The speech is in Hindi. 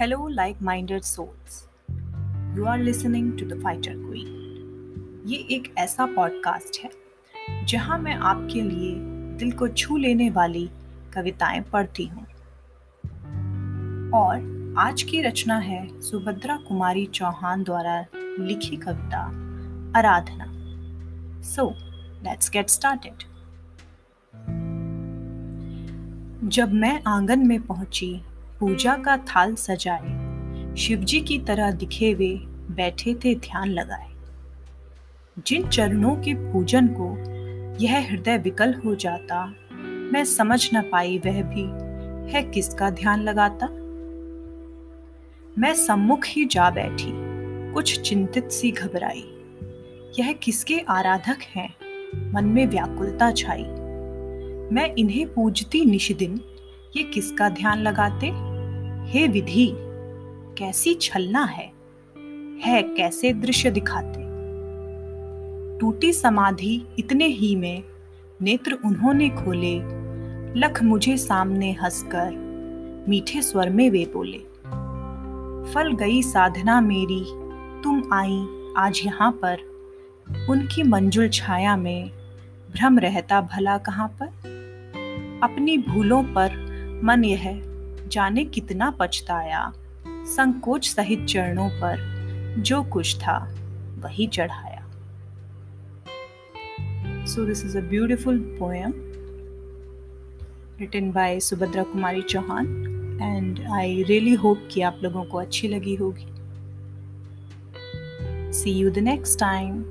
Hello, like minded souls. You are listening to The Fighter Queen. ये एक ऐसा पॉडकास्ट है जहाँ मैं आपके लिए दिल को छू लेने वाली कविताएँ पढ़ती हूँ और आज की रचना है सुभद्रा कुमारी चौहान द्वारा लिखी कविता Aradhana so let's get started जब मैं आँगन में पहुँची पूजा का थाल सजाए, शिवजी की तरह दिखे वे बैठे थे ध्यान लगाए। जिन चरणों के पूजन को यह हृदय विकल हो जाता, मैं समझ न पाई वह भी है किसका ध्यान लगाता। मैं सम्मुख ही जा बैठी, कुछ चिंतित सी घबराई। यह किसके आराधक हैं? मन में व्याकुलता छाई। मैं इन्हें पूजती निशिदिन ये किसका ध्यान लगाते? हे विधि, कैसी छलना है? है कैसे दृश्य दिखाते? टूटी समाधि इतने ही में नेत्र उन्होंने खोले, लख मुझे सामने हंसकर मीठे स्वर में वे बोले, फल गई साधना मेरी, तुम आई आज यहाँ पर। उनकी मंजुल छाया में भ्रम रहता भला कहाँ पर? अपनी भूलों पर मन यह जाने कितना पछताया। संकोच सहित चरणों पर जो कुछ था, वही चढ़ाया। So this is a beautiful poem written by Subhadra Kumari Chauhan and I really hope कि आप लोगों को अच्छी लगी होगी। See you the next time